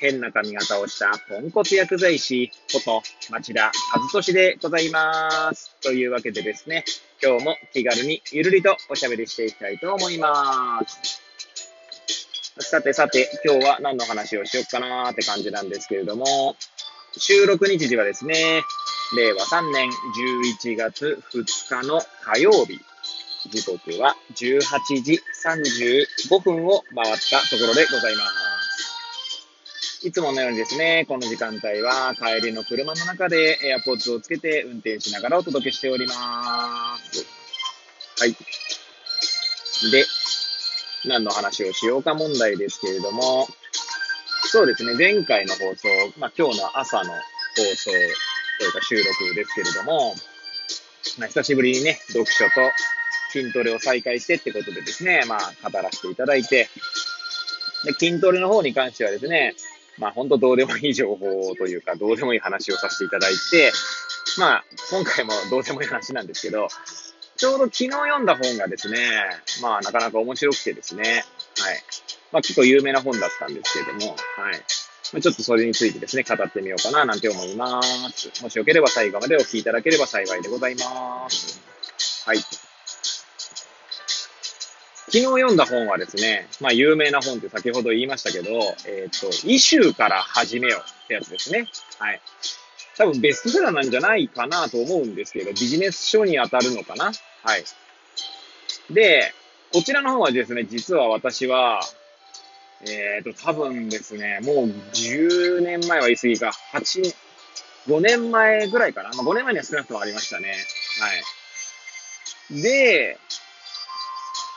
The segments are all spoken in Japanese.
変な髪型をしたポンコツ薬剤師こと町田和俊でございます。というわけでですね、今日も気軽にゆるりとおしゃべりしていきたいと思います。さてさて、今日は何の話をしよっかなーって感じなんですけれども、収録日時はですね、令和3年11月2日の火曜日、時刻は18時35分を回ったところでございます。いつものようにですね、この時間帯は帰りの車の中で AirPods をつけて運転しながらお届けしております。はい。で、何の話をしようか問題ですけれども、そうですね、前回の放送、まあ今日の朝の放送というか収録ですけれども、まあ久しぶりにね、読書と筋トレを再開してってことでですね、まあ語らせていただいて、で筋トレの方に関してはですね、まあ本当どうでもいい情報というか、どうでもいい話をさせていただいて、まあ今回もどうでもいい話なんですけど、ちょうど昨日読んだ本がですね、まあなかなか面白くてですね、はい。まあ結構有名な本だったんですけれども、はい。ちょっとそれについてですね、語ってみようかななんて思います。もしよければ最後までお聞きいただければ幸いでございます。はい。昨日読んだ本はですね、まあ有名な本って先ほど言いましたけど、えっ、と、イシューから始めようってやつですね。はい。多分ベストセラーなんじゃないかなと思うんですけど、ビジネス書に当たるのかなはい。で、こちらの方はですね、実は私は、えっ、と、多分ですね、もう10年前は言い過ぎか、8、5年前ぐらいかな。まあ、5年前には少なくともありましたね。はい。で、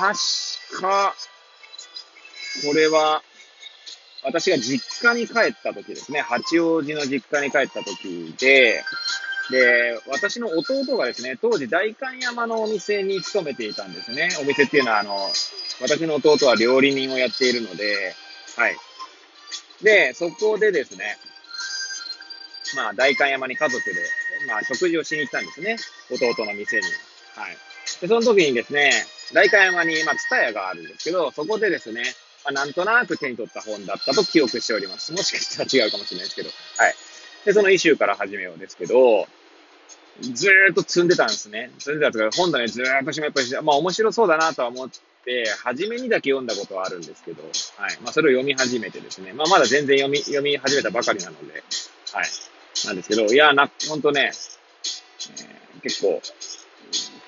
確か、これは、私が実家に帰った時ですね、八王子の実家に帰った時で、で、私の弟がですね、当時代官山のお店に勤めていたんですね。お店っていうのは、あの、私の弟は料理人をやっているので、はい。で、そこでですね、まあ、代官山に家族で、まあ、食事をしに行ったんですね。弟の店に。はい。で、その時にですね、代官山に、まあ、ツタヤがあるんですけど、そこでですね、まあ、なんとなく手に取った本だったと記憶しております。もしかしたら違うかもしれないですけど、はい。で、そのイシューから始めようですけど、ずーっと積んでたんですね。積んでたんですけど、本棚にずーっとしまっぱりして、まあ面白そうだなとは思って、初めにだけ読んだことはあるんですけど、はい。まあそれを読み始めてですね、まあまだ全然読み、読み始めたばかりなので、はい。なんですけど、いや、な、ほんとね、えー結構、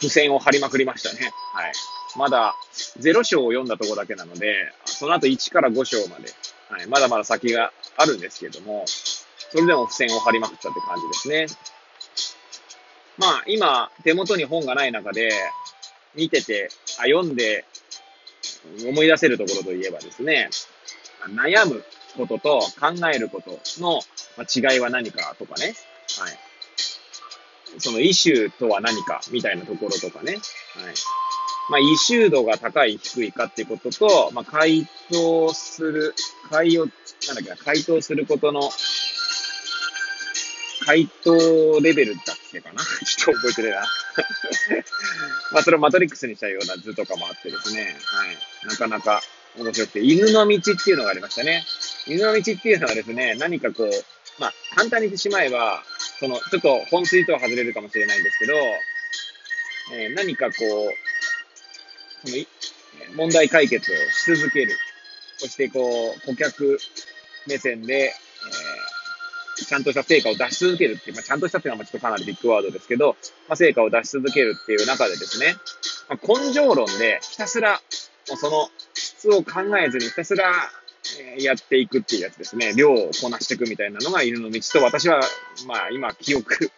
付箋を貼りまくりましたね。はい。まだ0章を読んだとこだけなので、その後1から5章まで、はい、まだまだ先があるんですけども、それでも付箋を貼りまくったって感じですね。まあ、今、手元に本がない中で、見てて、あ読んで、思い出せるところといえばですね、悩むことと考えることの違いは何かとかね、はい。そのイシューとは何かみたいなところとかね、はい。まあ、イシュー度が高い低いかっていうことと、まあ、回答する、回を、なんだっけな、回答することの、回答レベルだっけかな？ちょっと覚えてるな。まあ、それをマトリックスにしたような図とかもあってですね、はい。なかなか面白くて、犬の道っていうのがありましたね。犬の道っていうのはですね、何かこう、まあ、簡単に言ってしまえば、その、ちょっと本筋とは外れるかもしれないんですけど、えー何かこう、その問題解決をし続ける。そしてこう、顧客目線で、えーちゃんとした成果を出し続けるっていう、まあ、ちゃんとしたっていうのはちょっとかなりビッグワードですけど、まあ、成果を出し続けるっていう中でですね、まあ、根性論でひたすら、もうその質を考えずにひたすら、えやっていくっていうやつですね。量をこなしていくみたいなのが犬の道と、私は、まあ今、記憶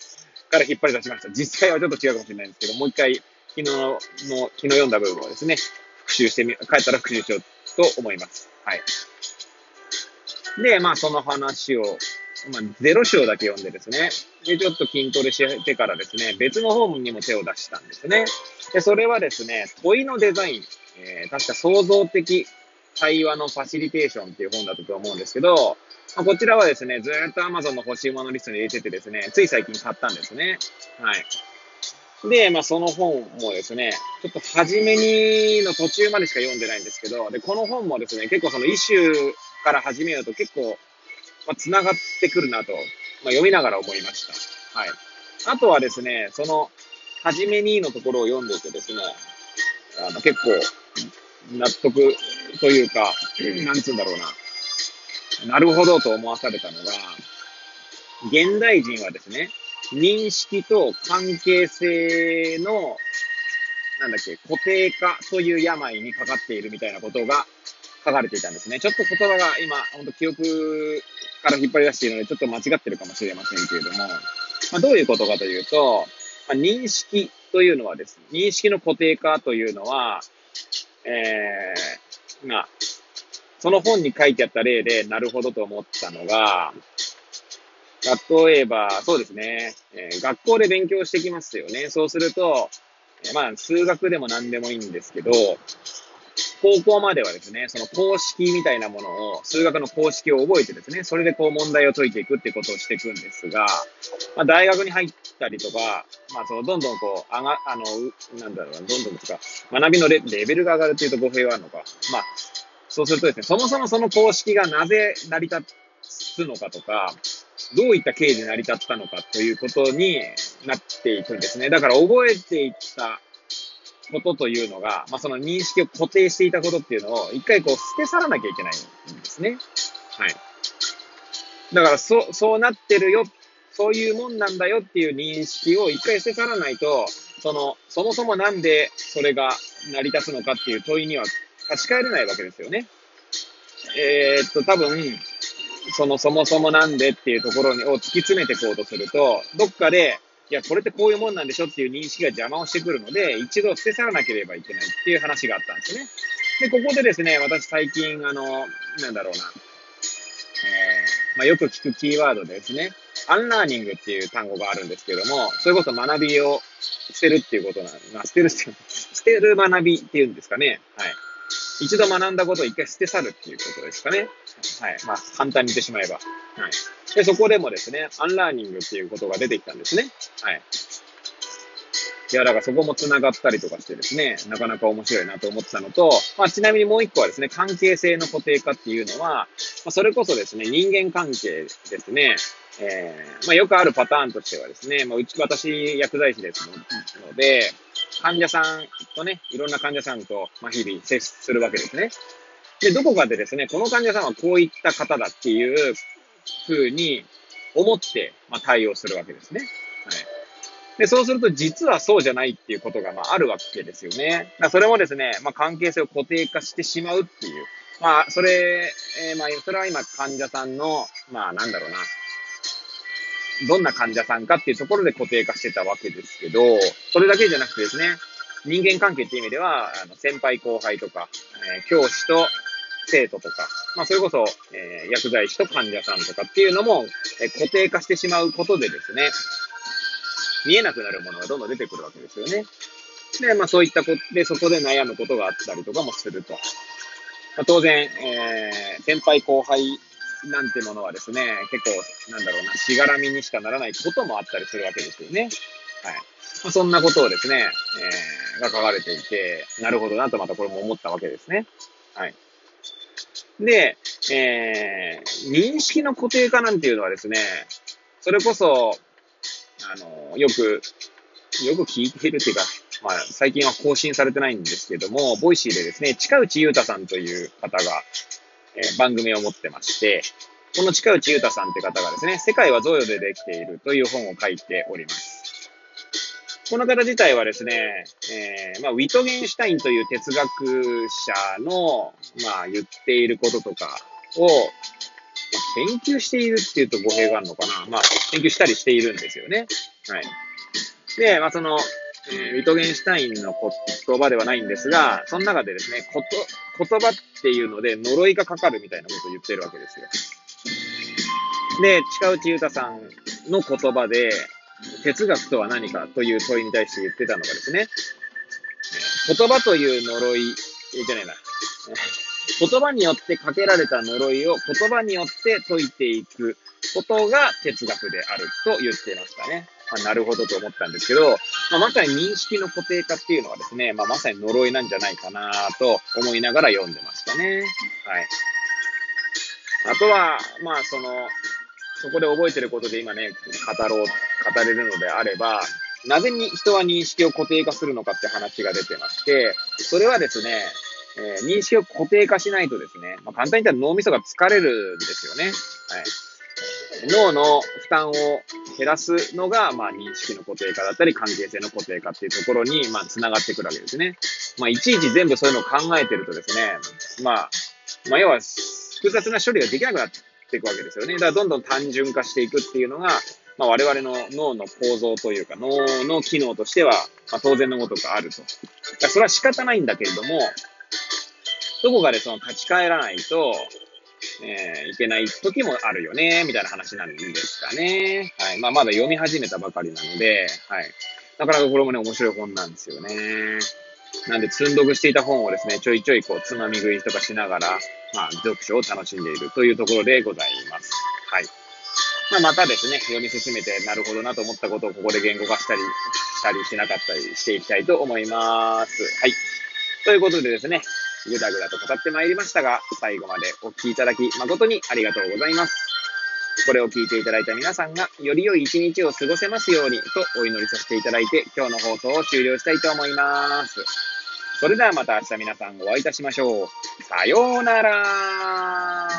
から引っ張り出しました。実際はちょっと違うかもしれないんですけど、もう一回、昨日の、昨日読んだ部分をですね、復習してみ、帰ったら復習しようと思います。はい。で、まあその話をまあ、ゼロ章だけ読んでですね、で、ちょっと筋トレしてからですね、別の本にも手を出したんですね。で、それはですね、問いのデザイン、えー、確か創造的対話のファシリテーションっていう本だったと思うんですけど、ま、こちらはですね、ずっと Amazon の欲しいものリストに入れててですね、つい最近買ったんですね。はい。で、まあ、その本もですね、ちょっと初めにの途中までしか読んでないんですけど、で、この本もですね、結構そのイシューから始めようと結構、まあ、繋がってくるなと、まあ、読みながら思いました。はい。あとはですね、その、初めにのところを読んでてですね、あの、結構、納得というか、なんつうんだろうな。なるほどと思わされたのが、現代人はですね、認識と関係性の、なんだっけ、固定化という病にかかっているみたいなことが書かれていたんですね。ちょっと言葉が今、本当記憶から引っ張り出しているので、ちょっと間違ってるかもしれませんけれども、まあ、どういうことかというと、まあ、認識というのはですね、認識の固定化というのは、えー、まあ、その本に書いてあった例で、なるほどと思ったのが、例えば、そうですね、えー、学校で勉強してきますよね。そうすると、えー、まあ、数学でも何でもいいんですけど、高校まではですね、その公式みたいなものを、数学の公式を覚えてですね、それでこう問題を解いていくってことをしていくんですが、まあ、大学に入ったりとか、まあ、そのどんどんこう、上が、あの、なんだろうな、どんどんですか、学びのレレベルが上がるっていうと語弊はあるのか。まあ、そうするとですね、そもそもその公式がなぜ成り立つのかとか、どういった経緯で成り立ったのかということになっていくんですね。だから覚えていったことというのが、まあ、その認識を固定していたことっていうのを一回こう捨て去らなきゃいけないんですね。はい。だからそ、そうなってるよ、そういうもんなんだよっていう認識を一回捨て去らないと、その、そもそもなんでそれが成り立つのかっていう問いには立ち返れないわけですよね。えー、っと、多分、そのそもそもなんでっていうところにを突き詰めていこうとすると、どっかで、いや、これってこういうもんなんでしょっていう認識が邪魔をしてくるので、一度捨て去らなければいけないっていう話があったんですね。で、ここでですね、私最近、あの、なんだろうな、えー、まあ、よく聞くキーワードでですね、アンラーニングっていう単語があるんですけども、それこそ学びを捨てるっていうことなんまあ、捨てる、捨てる学びっていうんですかね。はい。一度学んだことを一回捨て去るっていうことですかね。はい。まあ、簡単に言ってしまえば。はい。で、そこでもですね、アンラーニングっていうことが出てきたんですね。はい。いや、だからそこも繋がったりとかしてですね、なかなか面白いなと思ってたのと、まあ、ちなみにもう一個はですね、関係性の固定化っていうのは、まあ、それこそですね、人間関係ですね、えー、まあ、よくあるパターンとしてはですね、まあ、うち、私、薬剤師ですので、患者さんとね、いろんな患者さんと、ま、日々接するわけですね。で、どこかでですね、この患者さんはこういった方だっていうふうに思って、ま、対応するわけですね。はい。で、そうすると実はそうじゃないっていうことが、まあ、あるわけですよね。だそれもですね、まあ、関係性を固定化してしまうっていう。まあ、それ、えー、まあ、それは今患者さんの、まあ、なんだろうな、どんな患者さんかっていうところで固定化してたわけですけど、それだけじゃなくてですね、人間関係っていう意味では、あの先輩後輩とか、えー、教師と生徒とか、まあ、それこそ、えー、薬剤師と患者さんとかっていうのも、えー、固定化してしまうことでですね、見えなくなるものがどんどん出てくるわけですよね。で、まあそういったことで、そこで悩むことがあったりとかもすると。まあ、当然、えー、先輩後輩なんてものはですね、結構、なんだろうな、しがらみにしかならないこともあったりするわけですよね。はい。まあ、そんなことをですね、えー、が書かれていて、なるほどなとまたこれも思ったわけですね。はい。で、えー、認識の固定化なんていうのはですね、それこそ、あの、よく、よく聞いてるっていうか、まあ、最近は更新されてないんですけども、 Voicy でですね、近内悠太さんという方が、え、番組を持ってまして、この近内悠太さんって方がですね、世界は贈与でできているという本を書いております。この方自体はですね、えー、まあ、ウィトゲンシュタインという哲学者の、まあ、言っていることとかを、ま、研究しているっていうと語弊があるのかな。まあ、研究したりしているんですよね。はい。で、まあ、その、えー、ウィトゲンシュタインの言葉ではないんですが、その中でですね、こと、言葉っていうので呪いがかかるみたいなことを言ってるわけですよ。で、近内裕太さんの言葉で、哲学とは何かという問いに対して言ってたのがですね、言葉という呪い、じゃないな。言葉によってかけられた呪いを言葉によって解いていくことが哲学であると言ってましたね。まあ、なるほどと思ったんですけど、まあ、まさに認識の固定化っていうのはですね、まあ、まさに呪いなんじゃないかなと思いながら読んでましたね。はい。あとは、まあ、その、そこで覚えてることで今ね、語ろう、語れるのであれば、なぜに人は認識を固定化するのかって話が出てまして、それはですね、えー、認識を固定化しないとですね、まあ、簡単に言ったら脳みそが疲れるんですよね。はい。脳の負担を減らすのが、まあ、認識の固定化だったり、関係性の固定化っていうところに、まあ、繋がってくるわけですね。まあ、いちいち全部そういうのを考えてるとですね、まあ、まあ、要は、複雑な処理ができなくなっていくわけですよね。だから、どんどん単純化していくっていうのが、まあ、我々の脳の構造というか、脳の機能としては、まあ、当然のごとくあると。だそれは仕方ないんだけれども、どこかでその立ち返らないと、えー、いけない時もあるよね、みたいな話なんですかね。はい。まあ、まだ読み始めたばかりなので、はい。なかなかこれもね、面白い本なんですよね。なんで、積んどくしていた本をですね、ちょいちょいこう、つまみ食いとかしながら、まあ、読書を楽しんでいるというところでございます。はい。まあ、またですね、読み進めて、なるほどなと思ったことをここで言語化したり、したりしなかったりしていきたいと思います。はい。ということでですね、ぐだぐだと語ってまいりましたが、最後までお聴きいただき誠にありがとうございます。これを聞いていただいた皆さんが、より良い一日を過ごせますようにとお祈りさせていただいて、今日の放送を終了したいと思います。それではまた明日皆さんお会いいたしましょう。さようなら